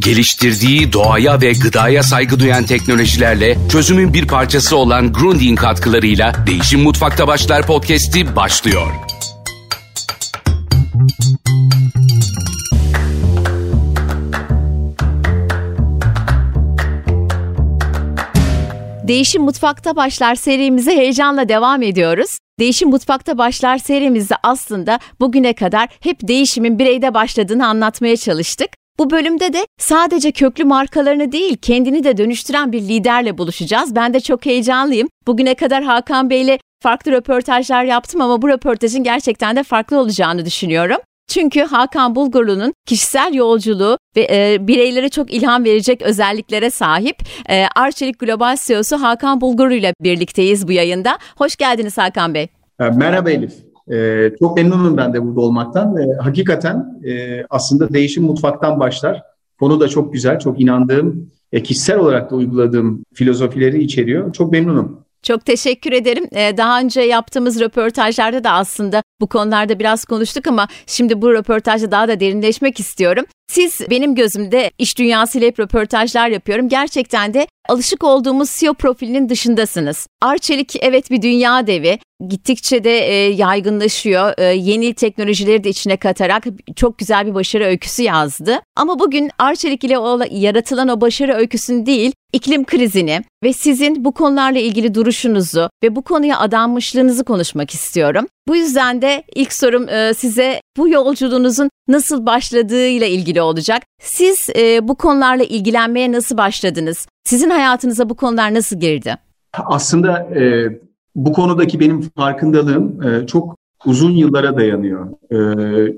Geliştirdiği doğaya ve gıdaya saygı duyan teknolojilerle çözümün bir parçası olan Grundy'in katkılarıyla Değişim Mutfakta Başlar podcast'i başlıyor. Değişim Mutfakta Başlar serimize heyecanla devam ediyoruz. Değişim Mutfakta Başlar serimizde aslında bugüne kadar hep değişimin bireyde başladığını anlatmaya çalıştık. Bu bölümde de sadece köklü markalarını değil kendini de dönüştüren bir liderle buluşacağız. Ben de çok heyecanlıyım. Bugüne kadar Hakan Bey'le farklı röportajlar yaptım ama bu röportajın gerçekten de farklı olacağını düşünüyorum. Çünkü Hakan Bulgurlu'nun kişisel yolculuğu ve e, bireylere çok ilham verecek özelliklere sahip. E, Arçelik Global CEO'su Hakan Bulgurlu ile birlikteyiz bu yayında. Hoş geldiniz Hakan Bey. E, merhaba Elif. Ee, çok memnunum ben de burada olmaktan. Ee, hakikaten e, aslında değişim mutfaktan başlar. Konu da çok güzel, çok inandığım, e, kişisel olarak da uyguladığım filozofileri içeriyor. Çok memnunum. Çok teşekkür ederim. Ee, daha önce yaptığımız röportajlarda da aslında bu konularda biraz konuştuk ama şimdi bu röportajda daha da derinleşmek istiyorum. Siz benim gözümde iş dünyasıyla hep röportajlar yapıyorum. Gerçekten de alışık olduğumuz CEO profilinin dışındasınız. Arçelik evet bir dünya devi. Gittikçe de e, yaygınlaşıyor. E, yeni teknolojileri de içine katarak çok güzel bir başarı öyküsü yazdı. Ama bugün Arçelik ile o, yaratılan o başarı öyküsünü değil, iklim krizini ve sizin bu konularla ilgili duruşunuzu ve bu konuya adanmışlığınızı konuşmak istiyorum. Bu yüzden de ilk sorum e, size bu yolculuğunuzun nasıl başladığıyla ilgili olacak. Siz e, bu konularla ilgilenmeye nasıl başladınız? Sizin hayatınıza bu konular nasıl girdi? Aslında e, bu konudaki benim farkındalığım çok uzun yıllara dayanıyor.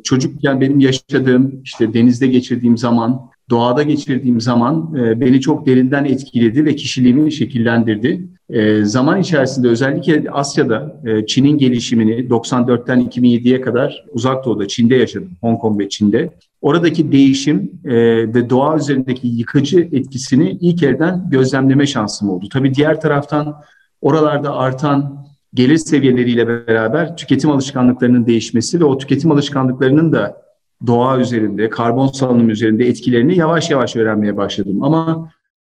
Çocukken benim yaşadığım, işte denizde geçirdiğim zaman, doğada geçirdiğim zaman e, beni çok derinden etkiledi ve kişiliğimi şekillendirdi. E, zaman içerisinde özellikle Asya'da e, Çin'in gelişimini 94'ten 2007'ye kadar uzak doğuda Çin'de yaşadım. Hong Kong ve Çin'de. Oradaki değişim e, ve doğa üzerindeki yıkıcı etkisini ilk elden gözlemleme şansım oldu. Tabii diğer taraftan oralarda artan gelir seviyeleriyle beraber tüketim alışkanlıklarının değişmesi ve o tüketim alışkanlıklarının da doğa üzerinde, karbon salınımı üzerinde etkilerini yavaş yavaş öğrenmeye başladım. Ama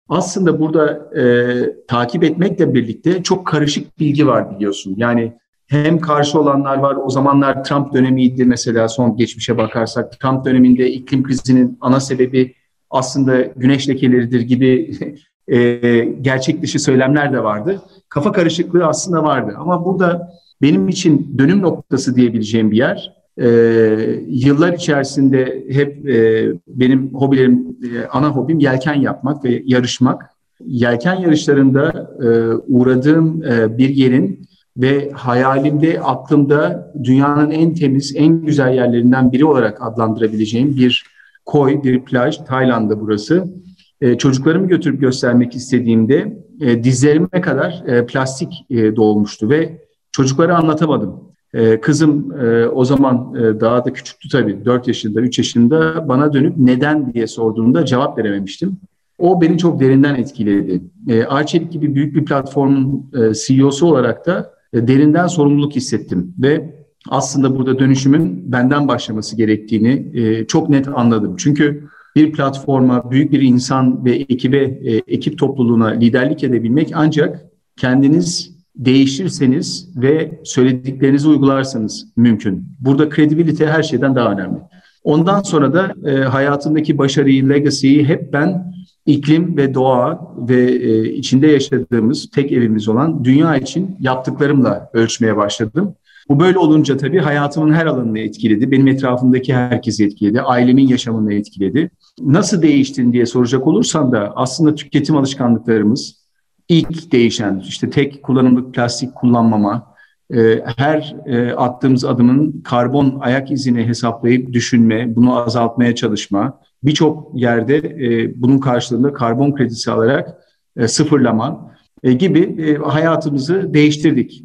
aslında burada e, takip etmekle birlikte çok karışık bilgi var biliyorsun. Yani hem karşı olanlar var. O zamanlar Trump dönemiydi mesela son geçmişe bakarsak. Trump döneminde iklim krizinin ana sebebi aslında güneş lekeleridir gibi e, gerçek dışı söylemler de vardı. Kafa karışıklığı aslında vardı. Ama burada benim için dönüm noktası diyebileceğim bir yer. E, yıllar içerisinde hep e, benim hobilerim, e, ana hobim yelken yapmak ve yarışmak. Yelken yarışlarında e, uğradığım e, bir yerin ve hayalimde, aklımda dünyanın en temiz, en güzel yerlerinden biri olarak adlandırabileceğim bir koy, bir plaj, Tayland'da burası. E, çocuklarımı götürüp göstermek istediğimde e, dizlerime kadar e, plastik e, dolmuştu ve çocuklara anlatamadım. E, kızım e, o zaman e, daha da küçüktü tabii, 4 yaşında, 3 yaşında bana dönüp neden diye sorduğunda cevap verememiştim. O beni çok derinden etkiledi. E, Arçelik gibi büyük bir platformun e, CEO'su olarak da derinden sorumluluk hissettim ve aslında burada dönüşümün benden başlaması gerektiğini çok net anladım. Çünkü bir platforma, büyük bir insan ve ekibe, ekip topluluğuna liderlik edebilmek ancak kendiniz değişirseniz ve söylediklerinizi uygularsanız mümkün. Burada kredibilite her şeyden daha önemli. Ondan sonra da e, hayatımdaki başarıyı, legacy'yi hep ben iklim ve doğa ve e, içinde yaşadığımız tek evimiz olan dünya için yaptıklarımla ölçmeye başladım. Bu böyle olunca tabii hayatımın her alanını etkiledi. Benim etrafımdaki herkesi etkiledi. Ailemin yaşamını etkiledi. Nasıl değiştin diye soracak olursan da aslında tüketim alışkanlıklarımız ilk değişen işte tek kullanımlık plastik kullanmama, e, her e, attığımız adımın karbon ayak izini hesaplayıp düşünme, bunu azaltmaya çalışma, birçok yerde e, bunun karşılığında karbon kredisi alarak sıfırlama gibi hayatımızı değiştirdik.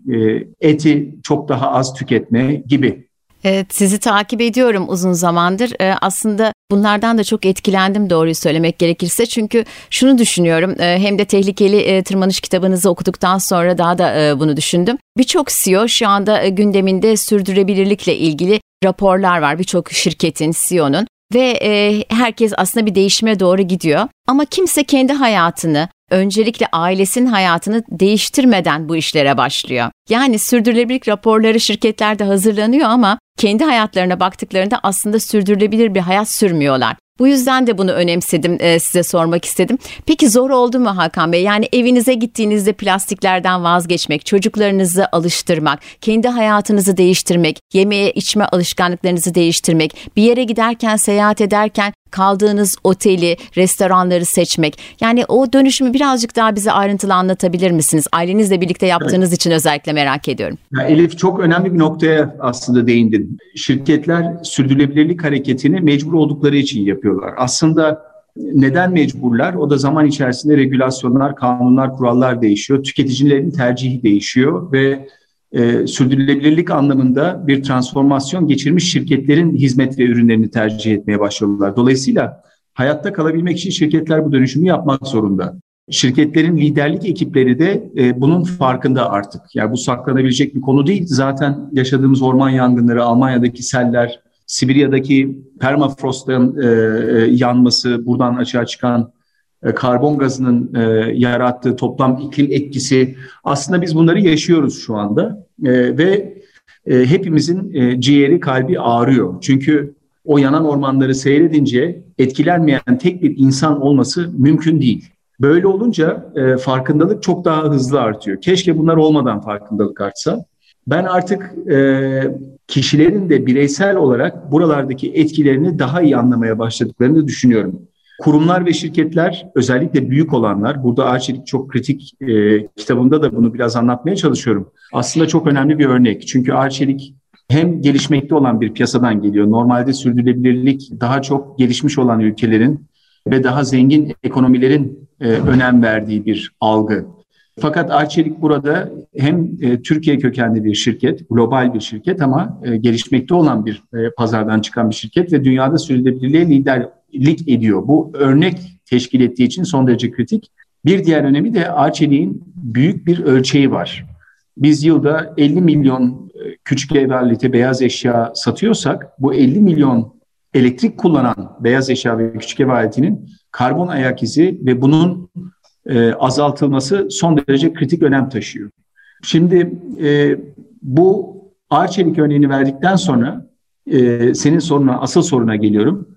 Eti çok daha az tüketme gibi. Evet, sizi takip ediyorum uzun zamandır. Aslında bunlardan da çok etkilendim doğruyu söylemek gerekirse. Çünkü şunu düşünüyorum e, hem de tehlikeli e, tırmanış kitabınızı okuduktan sonra daha da e, bunu düşündüm. Birçok CEO şu anda gündeminde sürdürülebilirlikle ilgili raporlar var. Birçok şirketin, CEO'nun ve herkes aslında bir değişime doğru gidiyor. Ama kimse kendi hayatını, öncelikle ailesinin hayatını değiştirmeden bu işlere başlıyor. Yani sürdürülebilirlik raporları şirketlerde hazırlanıyor ama kendi hayatlarına baktıklarında aslında sürdürülebilir bir hayat sürmüyorlar. Bu yüzden de bunu önemsedim e, size sormak istedim. Peki zor oldu mu Hakan Bey? Yani evinize gittiğinizde plastiklerden vazgeçmek, çocuklarınızı alıştırmak, kendi hayatınızı değiştirmek, yemeğe içme alışkanlıklarınızı değiştirmek, bir yere giderken, seyahat ederken kaldığınız oteli, restoranları seçmek. Yani o dönüşümü birazcık daha bize ayrıntılı anlatabilir misiniz? Ailenizle birlikte yaptığınız evet. için özellikle merak ediyorum. Ya Elif çok önemli bir noktaya aslında değindin. Şirketler sürdürülebilirlik hareketini mecbur oldukları için yapıyorlar. Aslında neden mecburlar? O da zaman içerisinde regülasyonlar, kanunlar, kurallar değişiyor. Tüketicilerin tercihi değişiyor ve e, sürdürülebilirlik anlamında bir transformasyon geçirmiş şirketlerin hizmet ve ürünlerini tercih etmeye başladılar. Dolayısıyla hayatta kalabilmek için şirketler bu dönüşümü yapmak zorunda. Şirketlerin liderlik ekipleri de e, bunun farkında artık. Yani bu saklanabilecek bir konu değil. Zaten yaşadığımız orman yangınları, Almanya'daki seller, Sibirya'daki permafrostların e, e, yanması, buradan açığa çıkan karbon gazının e, yarattığı toplam iklim etkisi aslında biz bunları yaşıyoruz şu anda e, ve e, hepimizin e, ciğeri kalbi ağrıyor. Çünkü o yanan ormanları seyredince etkilenmeyen tek bir insan olması mümkün değil. Böyle olunca e, farkındalık çok daha hızlı artıyor. Keşke bunlar olmadan farkındalık artsa. Ben artık e, kişilerin de bireysel olarak buralardaki etkilerini daha iyi anlamaya başladıklarını düşünüyorum. Kurumlar ve şirketler özellikle büyük olanlar, burada Arçelik çok kritik e, kitabımda da bunu biraz anlatmaya çalışıyorum. Aslında çok önemli bir örnek. Çünkü Arçelik hem gelişmekte olan bir piyasadan geliyor. Normalde sürdürülebilirlik daha çok gelişmiş olan ülkelerin ve daha zengin ekonomilerin e, önem verdiği bir algı. Fakat Arçelik burada hem e, Türkiye kökenli bir şirket, global bir şirket ama e, gelişmekte olan bir e, pazardan çıkan bir şirket ve dünyada sürdürülebilirliğe lider lik ediyor. Bu örnek teşkil ettiği için son derece kritik. Bir diğer önemi de Arçelik'in büyük bir ölçeği var. Biz yılda 50 milyon e, küçük ev beyaz eşya satıyorsak bu 50 milyon elektrik kullanan beyaz eşya ve küçük ev aletinin karbon ayak izi ve bunun e, azaltılması son derece kritik önem taşıyor. Şimdi e, bu Arçelik örneğini verdikten sonra e, senin soruna, asıl soruna geliyorum.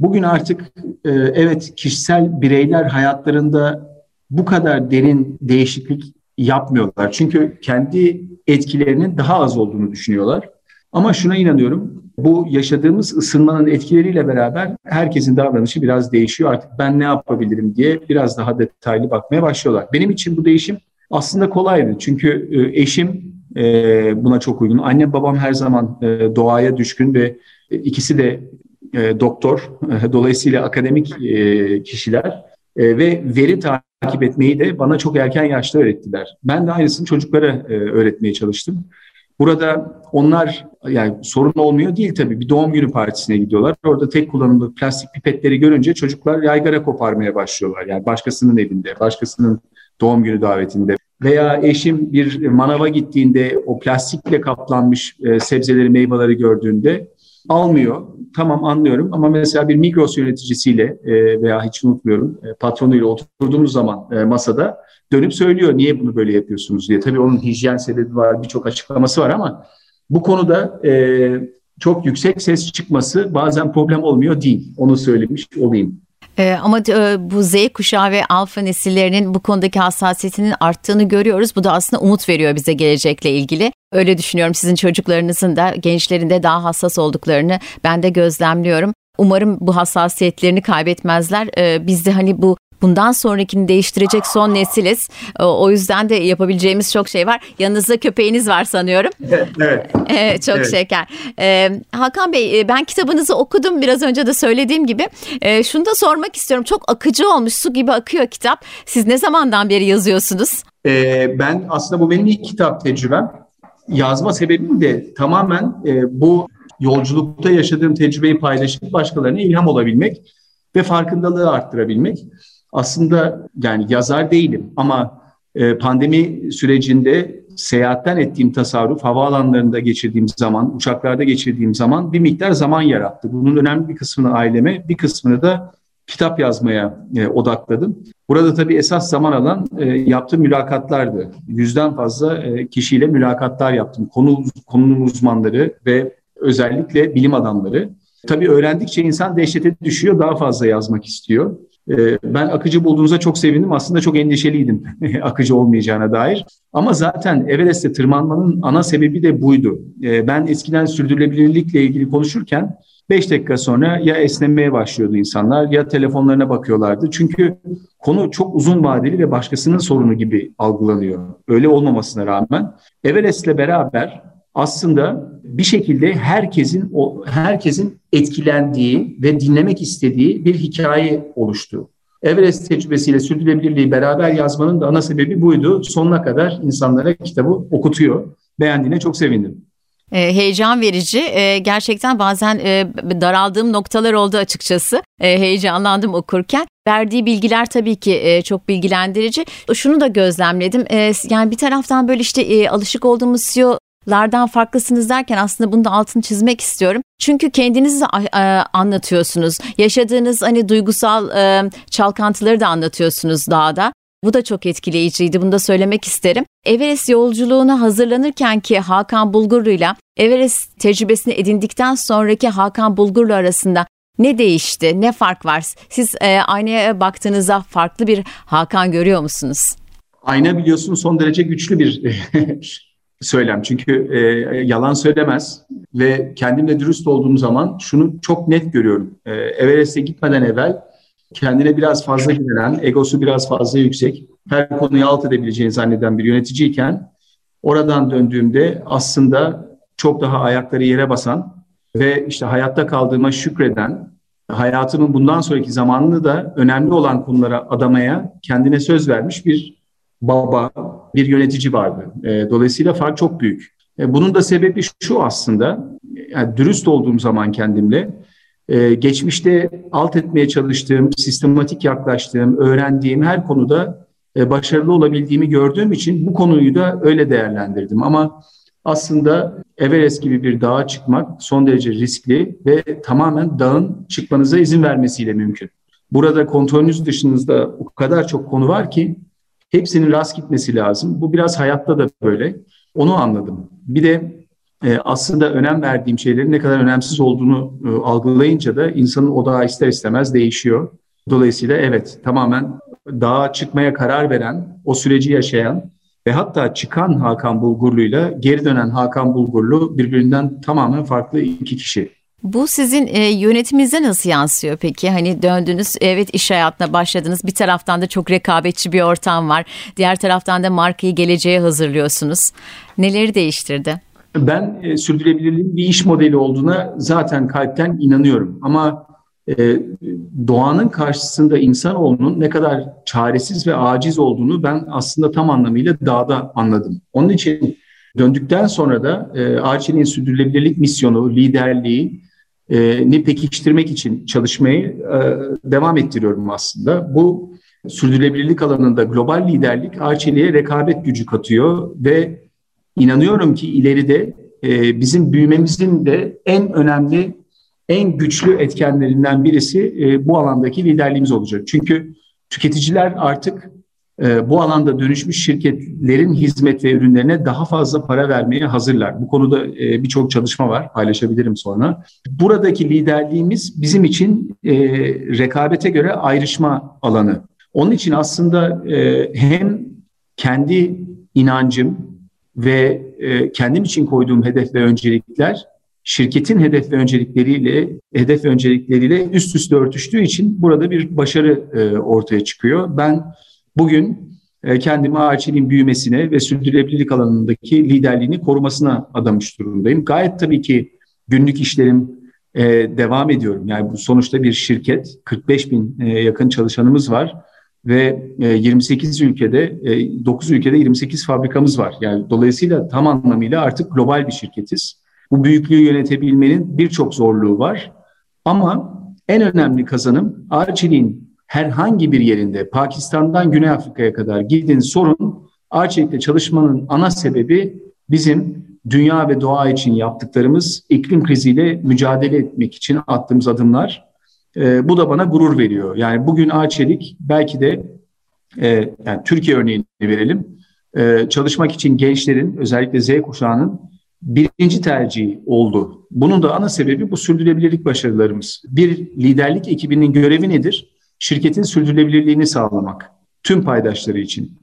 Bugün artık e, evet kişisel bireyler hayatlarında bu kadar derin değişiklik yapmıyorlar. Çünkü kendi etkilerinin daha az olduğunu düşünüyorlar. Ama şuna inanıyorum, bu yaşadığımız ısınmanın etkileriyle beraber herkesin davranışı biraz değişiyor. Artık ben ne yapabilirim diye biraz daha detaylı bakmaya başlıyorlar. Benim için bu değişim aslında kolaydı. Çünkü e, eşim e, buna çok uygun. Annem babam her zaman e, doğaya düşkün ve ikisi de doktor, dolayısıyla akademik kişiler ve veri takip etmeyi de bana çok erken yaşta öğrettiler. Ben de aynısını çocuklara öğretmeye çalıştım. Burada onlar yani sorun olmuyor değil tabii bir doğum günü partisine gidiyorlar. Orada tek kullanımlı plastik pipetleri görünce çocuklar yaygara koparmaya başlıyorlar. Yani başkasının evinde, başkasının doğum günü davetinde. Veya eşim bir manava gittiğinde o plastikle kaplanmış e, sebzeleri, meyveleri gördüğünde almıyor. Tamam anlıyorum ama mesela bir Migros yöneticisiyle e, veya hiç unutmuyorum e, patronuyla oturduğumuz zaman e, masada dönüp söylüyor niye bunu böyle yapıyorsunuz diye. Tabii onun hijyen sebebi var, birçok açıklaması var ama bu konuda e, çok yüksek ses çıkması bazen problem olmuyor değil. Onu söylemiş olayım. Ee, ama e, bu Z kuşağı ve alfa nesillerinin bu konudaki hassasiyetinin arttığını görüyoruz. Bu da aslında umut veriyor bize gelecekle ilgili. Öyle düşünüyorum sizin çocuklarınızın da gençlerin de daha hassas olduklarını ben de gözlemliyorum. Umarım bu hassasiyetlerini kaybetmezler. Ee, biz de hani bu bundan sonrakini değiştirecek son nesiliz. O yüzden de yapabileceğimiz çok şey var. Yanınızda köpeğiniz var sanıyorum. Evet. evet. çok evet. şeker. Ee, Hakan Bey e, ben kitabınızı okudum biraz önce de söylediğim gibi. Ee, şunu da sormak istiyorum. Çok akıcı olmuş su gibi akıyor kitap. Siz ne zamandan beri yazıyorsunuz? Ee, ben aslında bu benim ilk kitap tecrübem. Yazma sebebim de tamamen e, bu yolculukta yaşadığım tecrübeyi paylaşıp başkalarına ilham olabilmek ve farkındalığı arttırabilmek aslında yani yazar değilim ama e, pandemi sürecinde seyahatten ettiğim tasarruf, havaalanlarında geçirdiğim zaman, uçaklarda geçirdiğim zaman bir miktar zaman yarattı. Bunun önemli bir kısmını aileme, bir kısmını da kitap yazmaya e, odakladım. Burada tabii esas zaman alan e, yaptığım mülakatlardı. Yüzden fazla kişiyle mülakatlar yaptım. Konu, konunun uzmanları ve özellikle bilim adamları. Tabii öğrendikçe insan dehşete düşüyor, daha fazla yazmak istiyor. Ee, ben akıcı bulduğunuza çok sevindim. Aslında çok endişeliydim akıcı olmayacağına dair. Ama zaten Everest'e tırmanmanın ana sebebi de buydu. Ee, ben eskiden sürdürülebilirlikle ilgili konuşurken 5 dakika sonra ya esnemeye başlıyordu insanlar ya telefonlarına bakıyorlardı. Çünkü konu çok uzun vadeli ve başkasının sorunu gibi algılanıyor. Öyle olmamasına rağmen Everest'le beraber aslında bir şekilde herkesin o herkesin etkilendiği ve dinlemek istediği bir hikaye oluştu. Everest tecrübesiyle sürdürülebilirliği beraber yazmanın da ana sebebi buydu. Sonuna kadar insanlara kitabı okutuyor. Beğendiğine çok sevindim. E, heyecan verici. E, gerçekten bazen e, daraldığım noktalar oldu açıkçası. E, heyecanlandım okurken. Verdiği bilgiler tabii ki e, çok bilgilendirici. Şunu da gözlemledim. Yani bir taraftan böyle işte alışık olduğumuz CEO lardan farklısınız derken aslında bunu da altını çizmek istiyorum. Çünkü kendinizi e, anlatıyorsunuz. Yaşadığınız hani duygusal e, çalkantıları da anlatıyorsunuz dağda. Bu da çok etkileyiciydi. Bunu da söylemek isterim. Everest yolculuğuna hazırlanırken ki Hakan Bulgurlu'yla Everest tecrübesini edindikten sonraki Hakan Bulgurlu arasında ne değişti? Ne fark var? Siz e, aynaya baktığınızda farklı bir Hakan görüyor musunuz? Ayna biliyorsun son derece güçlü bir söylem. Çünkü e, yalan söylemez ve kendimle dürüst olduğum zaman şunu çok net görüyorum. E, Everest'e gitmeden evvel kendine biraz fazla güvenen, egosu biraz fazla yüksek, her konuyu alt edebileceğini zanneden bir yöneticiyken oradan döndüğümde aslında çok daha ayakları yere basan ve işte hayatta kaldığıma şükreden, hayatımın bundan sonraki zamanını da önemli olan konulara adamaya kendine söz vermiş bir baba, bir yönetici vardı. E, dolayısıyla fark çok büyük. E, bunun da sebebi şu aslında, yani dürüst olduğum zaman kendimle, e, geçmişte alt etmeye çalıştığım, sistematik yaklaştığım, öğrendiğim her konuda e, başarılı olabildiğimi gördüğüm için bu konuyu da öyle değerlendirdim. Ama aslında Everest gibi bir dağa çıkmak son derece riskli ve tamamen dağın çıkmanıza izin vermesiyle mümkün. Burada kontrolünüz dışınızda o kadar çok konu var ki Hepsinin rast gitmesi lazım. Bu biraz hayatta da böyle. Onu anladım. Bir de e, aslında önem verdiğim şeylerin ne kadar önemsiz olduğunu e, algılayınca da insanın odağı ister istemez değişiyor. Dolayısıyla evet tamamen dağa çıkmaya karar veren, o süreci yaşayan ve hatta çıkan Hakan Bulgurlu'yla geri dönen Hakan Bulgurlu birbirinden tamamen farklı iki kişi. Bu sizin e, yönetiminize nasıl yansıyor peki? Hani döndünüz, evet iş hayatına başladınız. Bir taraftan da çok rekabetçi bir ortam var. Diğer taraftan da markayı geleceğe hazırlıyorsunuz. Neleri değiştirdi? Ben e, sürdürülebilirliğin bir iş modeli olduğuna zaten kalpten inanıyorum. Ama e, doğanın karşısında insanoğlunun ne kadar çaresiz ve aciz olduğunu ben aslında tam anlamıyla dağda anladım. Onun için döndükten sonra da e, Arçelik'in sürdürülebilirlik misyonu, liderliği, ni pekiştirmek için çalışmayı e, devam ettiriyorum aslında. Bu sürdürülebilirlik alanında global liderlik Arçelik'e rekabet gücü katıyor ve inanıyorum ki ileride e, bizim büyümemizin de en önemli, en güçlü etkenlerinden birisi bu alandaki liderliğimiz olacak. Çünkü tüketiciler artık bu alanda dönüşmüş şirketlerin hizmet ve ürünlerine daha fazla para vermeye hazırlar. Bu konuda e, birçok çalışma var, paylaşabilirim sonra. Buradaki liderliğimiz bizim için e, rekabete göre ayrışma alanı. Onun için aslında e, hem kendi inancım ve kendim için koyduğum hedef ve öncelikler şirketin hedef ve öncelikleriyle hedef ve öncelikleriyle üst üste örtüştüğü için burada bir başarı ortaya çıkıyor. Ben Bugün e, kendimi ağaççiliğin büyümesine ve sürdürülebilirlik alanındaki liderliğini korumasına adamış durumdayım. Gayet tabii ki günlük işlerim e, devam ediyorum. Yani bu sonuçta bir şirket, 45 bin e, yakın çalışanımız var ve 28 ülkede, 9 ülkede 28 fabrikamız var. Yani dolayısıyla tam anlamıyla artık global bir şirketiz. Bu büyüklüğü yönetebilmenin birçok zorluğu var. Ama en önemli kazanım Arçelik'in herhangi bir yerinde Pakistan'dan Güney Afrika'ya kadar gidin sorun Arçelik'te çalışmanın ana sebebi bizim dünya ve doğa için yaptıklarımız, iklim kriziyle mücadele etmek için attığımız adımlar. E, bu da bana gurur veriyor. Yani bugün Arçelik belki de e, yani Türkiye örneğini verelim. E, çalışmak için gençlerin özellikle Z kuşağının birinci tercihi oldu. Bunun da ana sebebi bu sürdürülebilirlik başarılarımız. Bir liderlik ekibinin görevi nedir? Şirketin sürdürülebilirliğini sağlamak tüm paydaşları için.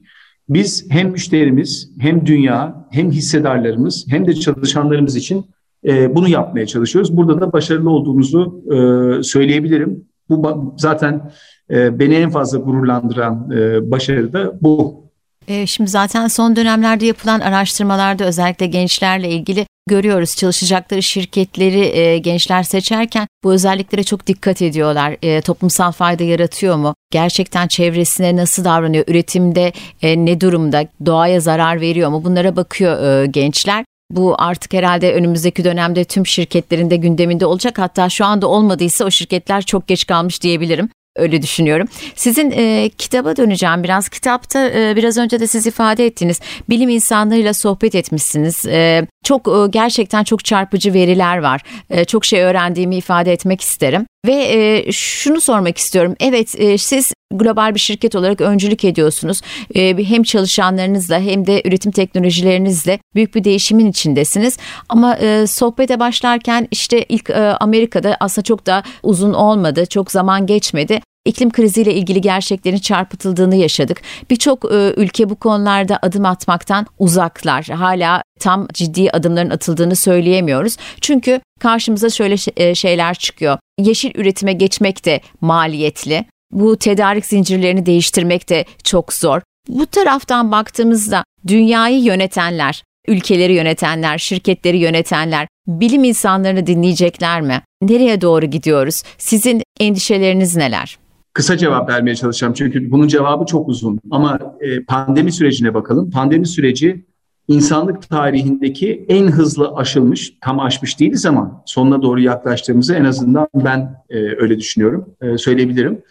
Biz hem müşterimiz, hem dünya, hem hissedarlarımız, hem de çalışanlarımız için e, bunu yapmaya çalışıyoruz. Burada da başarılı olduğumuzu e, söyleyebilirim. Bu zaten e, beni en fazla gururlandıran e, başarı da bu. E, şimdi zaten son dönemlerde yapılan araştırmalarda özellikle gençlerle ilgili görüyoruz çalışacakları şirketleri e, gençler seçerken bu özelliklere çok dikkat ediyorlar. E, toplumsal fayda yaratıyor mu? Gerçekten çevresine nasıl davranıyor? Üretimde e, ne durumda? Doğaya zarar veriyor mu? Bunlara bakıyor e, gençler. Bu artık herhalde önümüzdeki dönemde tüm şirketlerin de gündeminde olacak. Hatta şu anda olmadıysa o şirketler çok geç kalmış diyebilirim. Öyle düşünüyorum. Sizin e, kitaba döneceğim biraz. Kitapta e, biraz önce de siz ifade ettiniz. Bilim insanlarıyla sohbet etmişsiniz. E, çok e, gerçekten çok çarpıcı veriler var. E, çok şey öğrendiğimi ifade etmek isterim. Ve e, şunu sormak istiyorum. Evet e, siz global bir şirket olarak öncülük ediyorsunuz. E, hem çalışanlarınızla hem de üretim teknolojilerinizle büyük bir değişimin içindesiniz. Ama e, sohbete başlarken işte ilk e, Amerika'da aslında çok da uzun olmadı. Çok zaman geçmedi iklim kriziyle ilgili gerçeklerin çarpıtıldığını yaşadık. Birçok e, ülke bu konularda adım atmaktan uzaklar. Hala tam ciddi adımların atıldığını söyleyemiyoruz. Çünkü karşımıza şöyle e, şeyler çıkıyor. Yeşil üretime geçmek de maliyetli. Bu tedarik zincirlerini değiştirmek de çok zor. Bu taraftan baktığımızda dünyayı yönetenler, ülkeleri yönetenler, şirketleri yönetenler bilim insanlarını dinleyecekler mi? Nereye doğru gidiyoruz? Sizin endişeleriniz neler? Kısa cevap vermeye çalışacağım çünkü bunun cevabı çok uzun. Ama e, pandemi sürecine bakalım. Pandemi süreci insanlık tarihindeki en hızlı aşılmış, tam aşmış değiliz ama sonuna doğru yaklaştığımızı en azından ben e, öyle düşünüyorum, e, söyleyebilirim.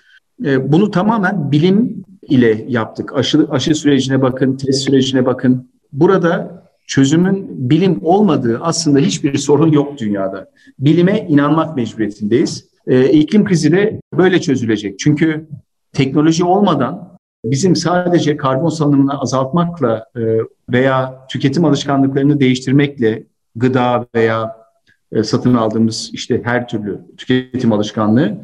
E, bunu tamamen bilim ile yaptık. Aşı, aşı sürecine bakın, test sürecine bakın. Burada çözümün bilim olmadığı aslında hiçbir sorun yok dünyada. Bilime inanmak mecburiyetindeyiz. E, iklim krizi de böyle çözülecek. Çünkü teknoloji olmadan bizim sadece karbon salınımını azaltmakla e, veya tüketim alışkanlıklarını değiştirmekle gıda veya e, satın aldığımız işte her türlü tüketim alışkanlığı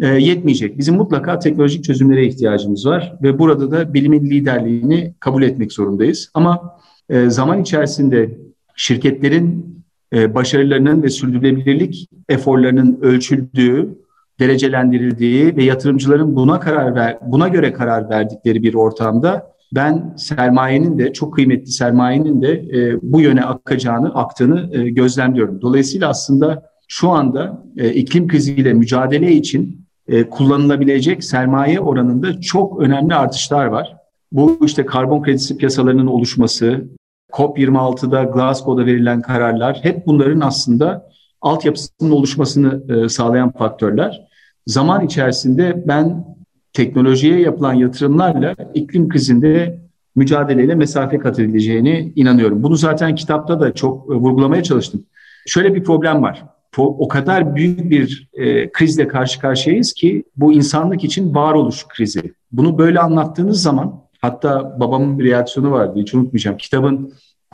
e, yetmeyecek. Bizim mutlaka teknolojik çözümlere ihtiyacımız var ve burada da bilimin liderliğini kabul etmek zorundayız. Ama e, zaman içerisinde şirketlerin e, başarılarının ve sürdürülebilirlik eforlarının ölçüldüğü, derecelendirildiği ve yatırımcıların buna karar ver, buna göre karar verdikleri bir ortamda ben sermayenin de çok kıymetli sermayenin de e, bu yöne akacağını, aktığını e, gözlemliyorum. Dolayısıyla aslında şu anda e, iklim kriziyle mücadele için e, kullanılabilecek sermaye oranında çok önemli artışlar var. Bu işte karbon kredisi piyasalarının oluşması, COP26'da Glasgow'da verilen kararlar hep bunların aslında altyapısının oluşmasını e, sağlayan faktörler. Zaman içerisinde ben teknolojiye yapılan yatırımlarla iklim krizinde mücadeleyle mesafe kat edileceğine inanıyorum. Bunu zaten kitapta da çok e, vurgulamaya çalıştım. Şöyle bir problem var. O kadar büyük bir e, krizle karşı karşıyayız ki bu insanlık için varoluş krizi. Bunu böyle anlattığınız zaman hatta babamın bir reaksiyonu vardı hiç unutmayacağım. Kitabın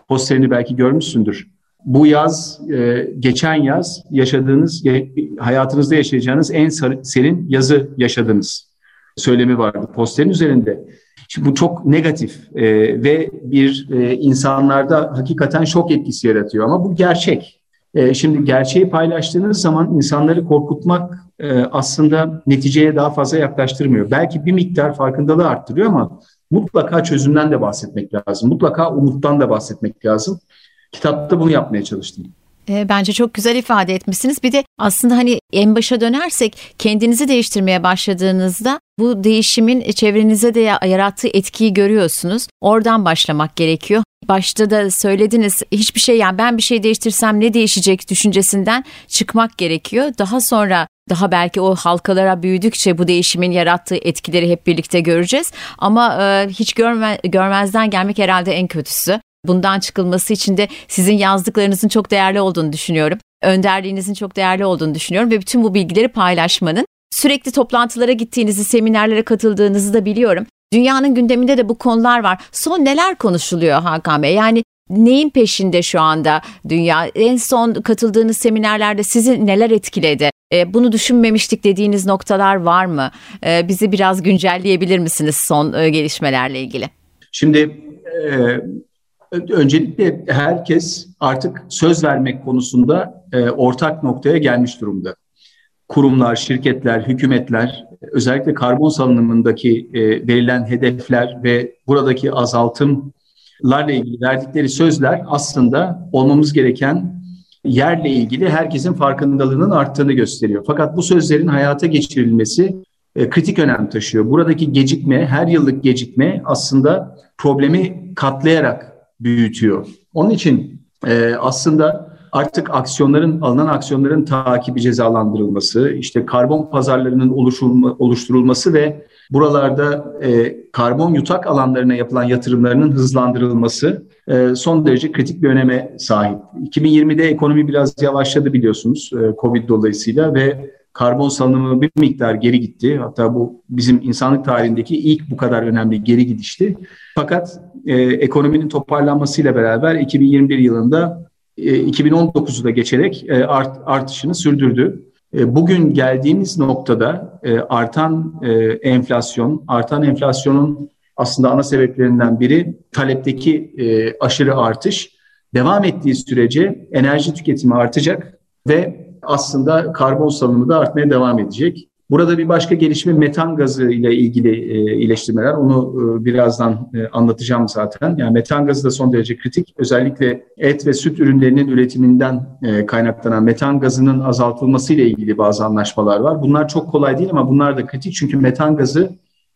posterini belki görmüşsündür. Bu yaz, e, geçen yaz yaşadığınız, hayatınızda yaşayacağınız en serin yazı yaşadınız söylemi vardı posterin üzerinde. Şimdi bu çok negatif e, ve bir e, insanlarda hakikaten şok etkisi yaratıyor ama bu gerçek. E, şimdi gerçeği paylaştığınız zaman insanları korkutmak e, aslında neticeye daha fazla yaklaştırmıyor. Belki bir miktar farkındalığı arttırıyor ama mutlaka çözümden de bahsetmek lazım. Mutlaka umuttan da bahsetmek lazım. Kitapta bunu yapmaya çalıştım. E, bence çok güzel ifade etmişsiniz. Bir de aslında hani en başa dönersek kendinizi değiştirmeye başladığınızda bu değişimin çevrenize de yarattığı etkiyi görüyorsunuz. Oradan başlamak gerekiyor. Başta da söylediniz hiçbir şey yani ben bir şey değiştirsem ne değişecek düşüncesinden çıkmak gerekiyor. Daha sonra daha belki o halkalara büyüdükçe bu değişimin yarattığı etkileri hep birlikte göreceğiz. Ama e, hiç görme, görmezden gelmek herhalde en kötüsü. Bundan çıkılması için de sizin yazdıklarınızın çok değerli olduğunu düşünüyorum. Önderliğinizin çok değerli olduğunu düşünüyorum ve bütün bu bilgileri paylaşmanın sürekli toplantılara gittiğinizi, seminerlere katıldığınızı da biliyorum. Dünyanın gündeminde de bu konular var. Son neler konuşuluyor Hakan Bey? Yani neyin peşinde şu anda dünya? En son katıldığınız seminerlerde sizi neler etkiledi? E, bunu düşünmemiştik dediğiniz noktalar var mı? E, bizi biraz güncelleyebilir misiniz son e, gelişmelerle ilgili? Şimdi e, öncelikle herkes artık söz vermek konusunda e, ortak noktaya gelmiş durumda. Kurumlar, şirketler, hükümetler özellikle karbon salınımındaki e, verilen hedefler ve buradaki azaltımlarla ilgili verdikleri sözler aslında olmamız gereken yerle ilgili herkesin farkındalığının arttığını gösteriyor. Fakat bu sözlerin hayata geçirilmesi e, kritik önem taşıyor. Buradaki gecikme, her yıllık gecikme aslında problemi katlayarak büyütüyor. Onun için e, aslında artık aksiyonların, alınan aksiyonların takibi cezalandırılması, işte karbon pazarlarının oluşulma, oluşturulması ve buralarda e, karbon yutak alanlarına yapılan yatırımlarının hızlandırılması e, son derece kritik bir öneme sahip. 2020'de ekonomi biraz yavaşladı biliyorsunuz e, Covid dolayısıyla ve karbon salınımı bir miktar geri gitti. Hatta bu bizim insanlık tarihindeki ilk bu kadar önemli geri gidişti. Fakat e, ekonominin toparlanmasıyla beraber 2021 yılında e, 2019'u da geçerek e, art, artışını sürdürdü. E, bugün geldiğimiz noktada e, artan e, enflasyon, artan enflasyonun aslında ana sebeplerinden biri talepteki e, aşırı artış. Devam ettiği sürece enerji tüketimi artacak ve aslında karbon salınımı da artmaya devam edecek. Burada bir başka gelişme metan gazı ile ilgili e, iyileştirmeler. Onu e, birazdan e, anlatacağım zaten. Yani metan gazı da son derece kritik. Özellikle et ve süt ürünlerinin üretiminden e, kaynaklanan metan gazının azaltılması ile ilgili bazı anlaşmalar var. Bunlar çok kolay değil ama bunlar da kritik. Çünkü metan gazı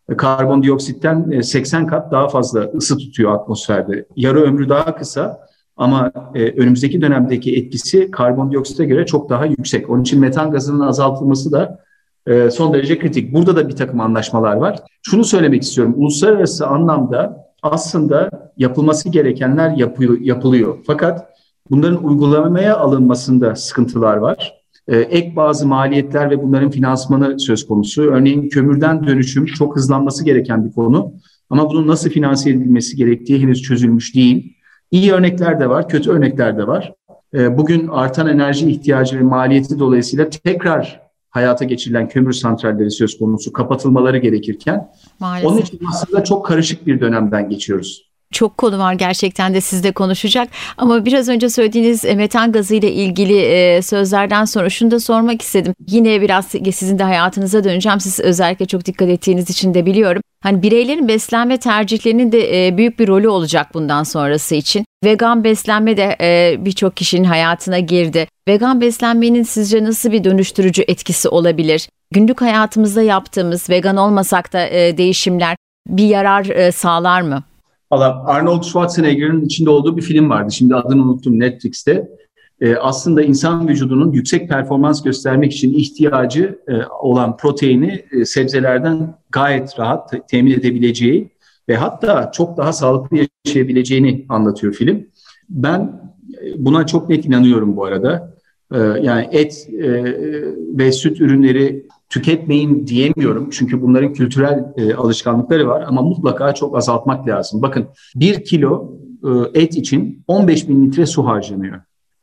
e, karbondioksitten 80 e, kat daha fazla ısı tutuyor atmosferde. Yarı ömrü daha kısa ama e, önümüzdeki dönemdeki etkisi karbondioksite göre çok daha yüksek. Onun için metan gazının azaltılması da e, son derece kritik. Burada da bir takım anlaşmalar var. Şunu söylemek istiyorum. Uluslararası anlamda aslında yapılması gerekenler yapıyor, yapılıyor. Fakat bunların uygulamaya alınmasında sıkıntılar var. E, ek bazı maliyetler ve bunların finansmanı söz konusu. Örneğin kömürden dönüşüm çok hızlanması gereken bir konu. Ama bunun nasıl finanse edilmesi gerektiği henüz çözülmüş değil. İyi örnekler de var, kötü örnekler de var. E, bugün artan enerji ihtiyacı ve maliyeti dolayısıyla tekrar hayata geçirilen kömür santralleri söz konusu kapatılmaları gerekirken Maalesef. onun için aslında çok karışık bir dönemden geçiyoruz. Çok konu var gerçekten de sizle konuşacak ama biraz önce söylediğiniz e, metan gazı ile ilgili e, sözlerden sonra şunu da sormak istedim. Yine biraz sizin de hayatınıza döneceğim. Siz özellikle çok dikkat ettiğiniz için de biliyorum. Hani bireylerin beslenme tercihlerinin de e, büyük bir rolü olacak bundan sonrası için. Vegan beslenme de birçok kişinin hayatına girdi. Vegan beslenmenin sizce nasıl bir dönüştürücü etkisi olabilir? Günlük hayatımızda yaptığımız vegan olmasak da değişimler bir yarar sağlar mı? Valla Arnold Schwarzenegger'in içinde olduğu bir film vardı. Şimdi adını unuttum Netflix'te. Ee, aslında insan vücudunun yüksek performans göstermek için ihtiyacı e, olan proteini e, sebzelerden gayet rahat te- temin edebileceği ve hatta çok daha sağlıklı yaşayabileceğini anlatıyor film. Ben e, buna çok net inanıyorum bu arada. Ee, yani et e, ve süt ürünleri tüketmeyin diyemiyorum. Çünkü bunların kültürel e, alışkanlıkları var ama mutlaka çok azaltmak lazım. Bakın bir kilo e, et için 15 bin litre su harcanıyor.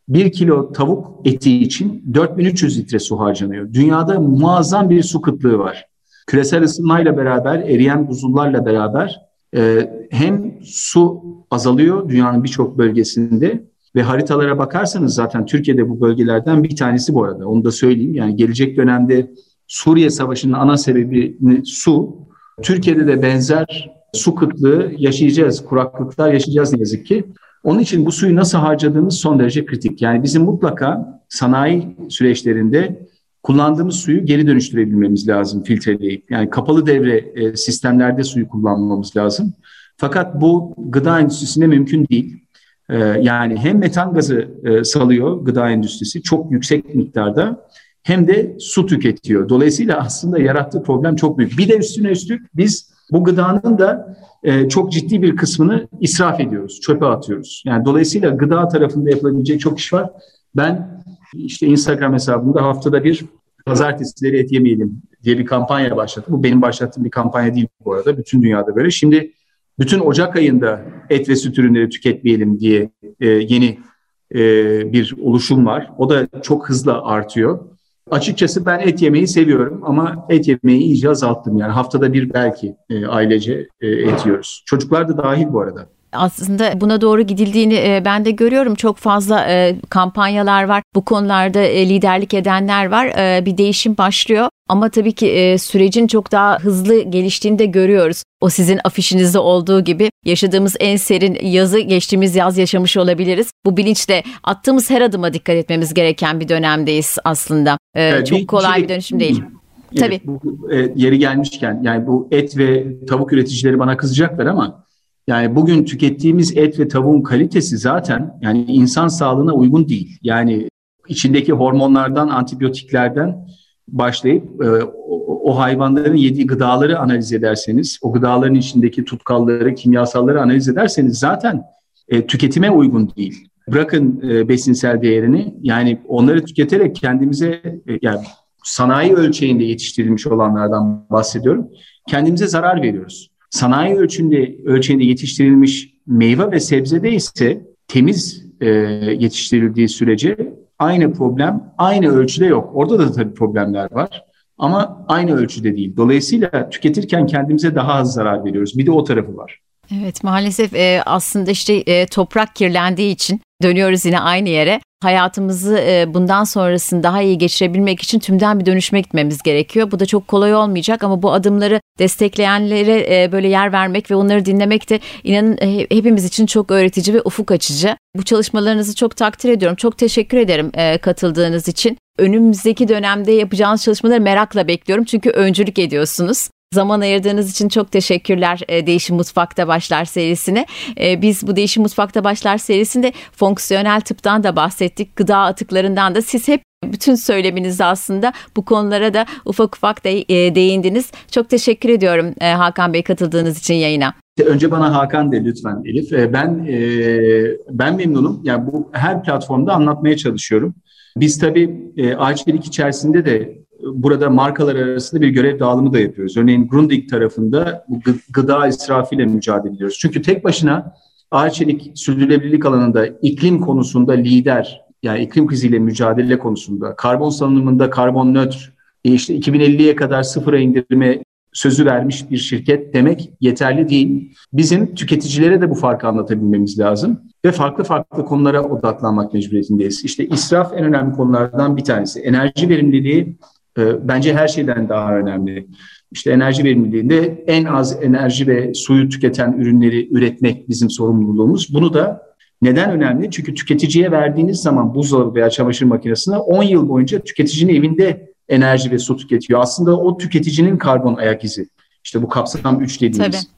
Bir kilo tavuk eti için 4300 litre su harcanıyor. Dünyada muazzam bir su kıtlığı var. Küresel ısınmayla beraber, eriyen buzullarla beraber e, hem su azalıyor dünyanın birçok bölgesinde ve haritalara bakarsanız zaten Türkiye'de bu bölgelerden bir tanesi bu arada. Onu da söyleyeyim. Yani gelecek dönemde Suriye Savaşı'nın ana sebebi su. Türkiye'de de benzer su kıtlığı yaşayacağız, kuraklıklar yaşayacağız ne yazık ki. Onun için bu suyu nasıl harcadığımız son derece kritik. Yani bizim mutlaka sanayi süreçlerinde kullandığımız suyu geri dönüştürebilmemiz lazım filtreleyip. Yani kapalı devre e, sistemlerde suyu kullanmamız lazım. Fakat bu gıda endüstrisinde mümkün değil. E, yani hem metan gazı e, salıyor gıda endüstrisi çok yüksek miktarda hem de su tüketiyor. Dolayısıyla aslında yarattığı problem çok büyük. Bir de üstüne üstlük biz bu gıdanın da e, çok ciddi bir kısmını israf ediyoruz, çöpe atıyoruz. Yani dolayısıyla gıda tarafında yapılabilecek çok iş var. Ben işte Instagram hesabımda haftada bir pazartesileri et yemeyelim diye bir kampanya başlattım. Bu benim başlattığım bir kampanya değil bu arada. Bütün dünyada böyle. Şimdi bütün Ocak ayında et ve süt ürünleri tüketmeyelim diye e, yeni e, bir oluşum var. O da çok hızlı artıyor. Açıkçası ben et yemeyi seviyorum ama et yemeyi iyice azalttım. Yani haftada bir belki e, ailece e, et yiyoruz. Çocuklar da dahil bu arada aslında buna doğru gidildiğini e, ben de görüyorum. Çok fazla e, kampanyalar var. Bu konularda e, liderlik edenler var. Bir değişim başlıyor. Ama tabii ki sürecin çok daha hızlı geliştiğini de görüyoruz. O sizin afişinizde olduğu gibi yaşadığımız en serin yazı geçtiğimiz yaz yaşamış olabiliriz. Bu bilinçle attığımız her adıma dikkat etmemiz gereken bir dönemdeyiz aslında. Evet, çok kolay bir dönüşüm değil. Tabii. bu, e, yeri gelmişken yani bu et ve tavuk üreticileri bana kızacaklar ama yani bugün tükettiğimiz et ve tavuğun kalitesi zaten yani insan sağlığına uygun değil. Yani içindeki hormonlardan, antibiyotiklerden başlayıp e, o, hayvanların yediği gıdaları analiz ederseniz, o gıdaların içindeki tutkalları, kimyasalları analiz ederseniz zaten e, tüketime uygun değil. Bırakın e, besinsel değerini, yani onları tüketerek kendimize, e, yani sanayi ölçeğinde yetiştirilmiş olanlardan bahsediyorum, kendimize zarar veriyoruz. Sanayi ölçünde, ölçeğinde yetiştirilmiş meyve ve sebzede ise temiz e, yetiştirildiği sürece aynı problem aynı ölçüde yok. Orada da tabii problemler var ama aynı ölçüde değil. Dolayısıyla tüketirken kendimize daha az zarar veriyoruz. Bir de o tarafı var. Evet maalesef e, aslında işte e, toprak kirlendiği için dönüyoruz yine aynı yere. Hayatımızı e, bundan sonrasını daha iyi geçirebilmek için tümden bir dönüşme gitmemiz gerekiyor. Bu da çok kolay olmayacak ama bu adımları destekleyenlere e, böyle yer vermek ve onları dinlemek de inanın e, hepimiz için çok öğretici ve ufuk açıcı. Bu çalışmalarınızı çok takdir ediyorum. Çok teşekkür ederim katıldığınız için. Önümüzdeki dönemde yapacağınız çalışmaları merakla bekliyorum çünkü öncülük ediyorsunuz. Zaman ayırdığınız için çok teşekkürler e, Değişim Mutfak'ta Başlar serisine. E, biz bu Değişim Mutfak'ta Başlar serisinde fonksiyonel tıptan da bahsettik. Gıda atıklarından da siz hep bütün söyleminizde aslında bu konulara da ufak ufak de, e, değindiniz. Çok teşekkür ediyorum e, Hakan Bey katıldığınız için yayına. Önce bana Hakan de lütfen Elif. E, ben e, ben memnunum. Yani bu her platformda anlatmaya çalışıyorum. Biz tabii e, Ağaççelik içerisinde de burada markalar arasında bir görev dağılımı da yapıyoruz. Örneğin Grundig tarafında gıda israfıyla mücadele ediyoruz. Çünkü tek başına Arçelik sürdürülebilirlik alanında iklim konusunda lider, yani iklim kriziyle mücadele konusunda, karbon salınımında karbon nötr, e işte 2050'ye kadar sıfıra indirme sözü vermiş bir şirket demek yeterli değil. Bizim tüketicilere de bu farkı anlatabilmemiz lazım ve farklı farklı konulara odaklanmak mecburiyetindeyiz. İşte israf en önemli konulardan bir tanesi. Enerji verimliliği e, bence her şeyden daha önemli. İşte enerji verimliliğinde en az enerji ve suyu tüketen ürünleri üretmek bizim sorumluluğumuz. Bunu da neden önemli? Çünkü tüketiciye verdiğiniz zaman buzdolabı veya çamaşır makinesine 10 yıl boyunca tüketicinin evinde enerji ve su tüketiyor. Aslında o tüketicinin karbon ayak izi. İşte bu kapsam 3 dediğimiz. Tabii.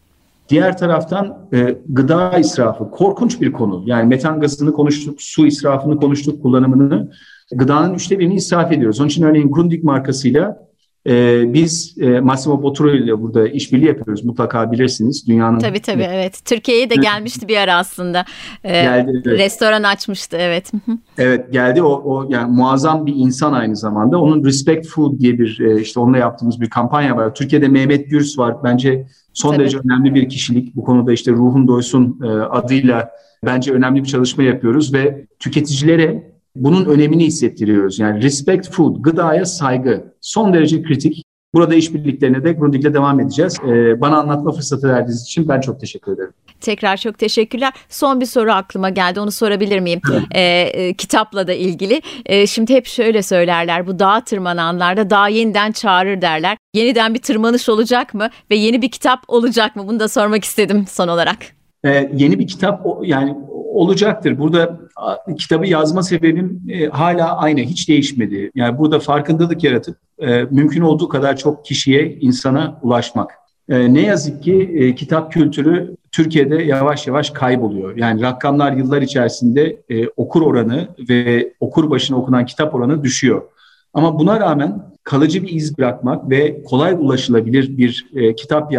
Diğer taraftan e, gıda israfı korkunç bir konu. Yani metan gazını konuştuk, su israfını konuştuk, kullanımını. Gıdanın üçte birini israf ediyoruz. Onun için örneğin Grundig markasıyla ee, biz e, Massimo Bottura ile burada işbirliği yapıyoruz. Mutlaka bilirsiniz. Dünyanın Tabii tabii evet. evet. Türkiye'ye de gelmişti bir ara aslında. Ee, geldi, evet. Restoran açmıştı evet. evet geldi. O, o yani muazzam bir insan aynı zamanda. Onun Respect Food diye bir e, işte onunla yaptığımız bir kampanya var. Türkiye'de Mehmet Gürs var. Bence son tabii. derece önemli bir kişilik. Bu konuda işte Ruhun Doysun e, adıyla bence önemli bir çalışma yapıyoruz ve tüketicilere bunun önemini hissettiriyoruz. Yani respect food, gıdaya saygı son derece kritik. Burada işbirliklerine de Grundig'le devam edeceğiz. Ee, bana anlatma fırsatı verdiğiniz için ben çok teşekkür ederim. Tekrar çok teşekkürler. Son bir soru aklıma geldi. Onu sorabilir miyim? Ee, e, kitapla da ilgili. E, şimdi hep şöyle söylerler. Bu dağa tırmananlarda dağ yeniden çağırır derler. Yeniden bir tırmanış olacak mı? Ve yeni bir kitap olacak mı? Bunu da sormak istedim son olarak. E, yeni bir kitap yani olacaktır. Burada kitabı yazma sebebim e, hala aynı, hiç değişmedi. Yani burada farkındalık yaratıp e, mümkün olduğu kadar çok kişiye, insana ulaşmak. E, ne yazık ki e, kitap kültürü Türkiye'de yavaş yavaş kayboluyor. Yani rakamlar yıllar içerisinde e, okur oranı ve okur başına okunan kitap oranı düşüyor. Ama buna rağmen kalıcı bir iz bırakmak ve kolay ulaşılabilir bir e, kitap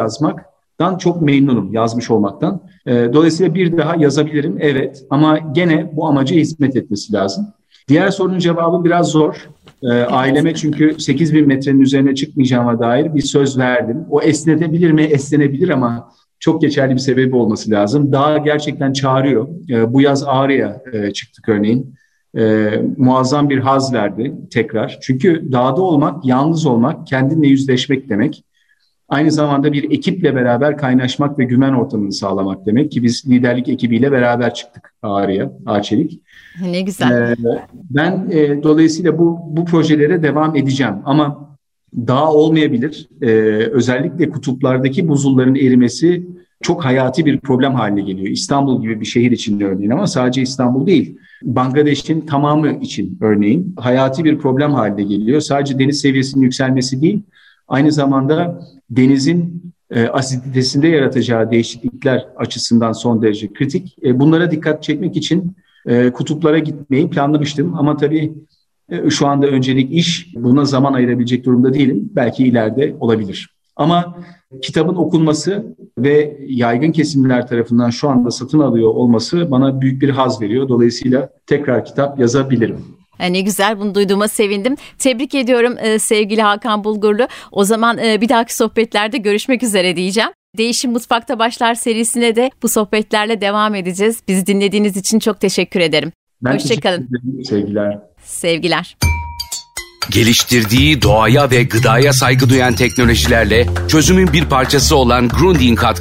yazmaktan çok memnunum yazmış olmaktan. E, dolayısıyla bir daha yazabilirim evet ama gene bu amaca hizmet etmesi lazım. Diğer sorunun cevabı biraz zor. E, aileme çünkü 8 bin metrenin üzerine çıkmayacağıma dair bir söz verdim. O esnetebilir mi? Esnenebilir ama çok geçerli bir sebebi olması lazım. Dağ gerçekten çağırıyor. E, bu yaz Ağrı'ya e, çıktık örneğin muazzam bir haz verdi tekrar. Çünkü dağda olmak, yalnız olmak, kendinle yüzleşmek demek. Aynı zamanda bir ekiple beraber kaynaşmak ve güven ortamını sağlamak demek ki biz liderlik ekibiyle beraber çıktık Ağrı'ya, Ağçelik. Ne güzel. Ee, ben e, dolayısıyla bu, bu projelere devam edeceğim ama dağ olmayabilir. Ee, özellikle kutuplardaki buzulların erimesi çok hayati bir problem haline geliyor. İstanbul gibi bir şehir için örneğin ama sadece İstanbul değil. Bangladeş'in tamamı için örneğin hayati bir problem haline geliyor. Sadece deniz seviyesinin yükselmesi değil, aynı zamanda denizin e, asiditesinde yaratacağı değişiklikler açısından son derece kritik. E, bunlara dikkat çekmek için e, kutuplara gitmeyi planlamıştım ama tabii e, şu anda öncelik iş buna zaman ayırabilecek durumda değilim. Belki ileride olabilir. Ama kitabın okunması ve yaygın kesimler tarafından şu anda satın alıyor olması bana büyük bir haz veriyor. Dolayısıyla tekrar kitap yazabilirim. Ne güzel bunu duyduğuma sevindim. Tebrik ediyorum e, sevgili Hakan Bulgurlu. O zaman e, bir dahaki sohbetlerde görüşmek üzere diyeceğim. Değişim Mutfakta Başlar serisine de bu sohbetlerle devam edeceğiz. Bizi dinlediğiniz için çok teşekkür ederim. Ben Hoşçakalın. Sevgiler. Sevgiler. Geliştirdiği doğaya ve gıdaya saygı duyan teknolojilerle çözümün bir parçası olan Grundin katkı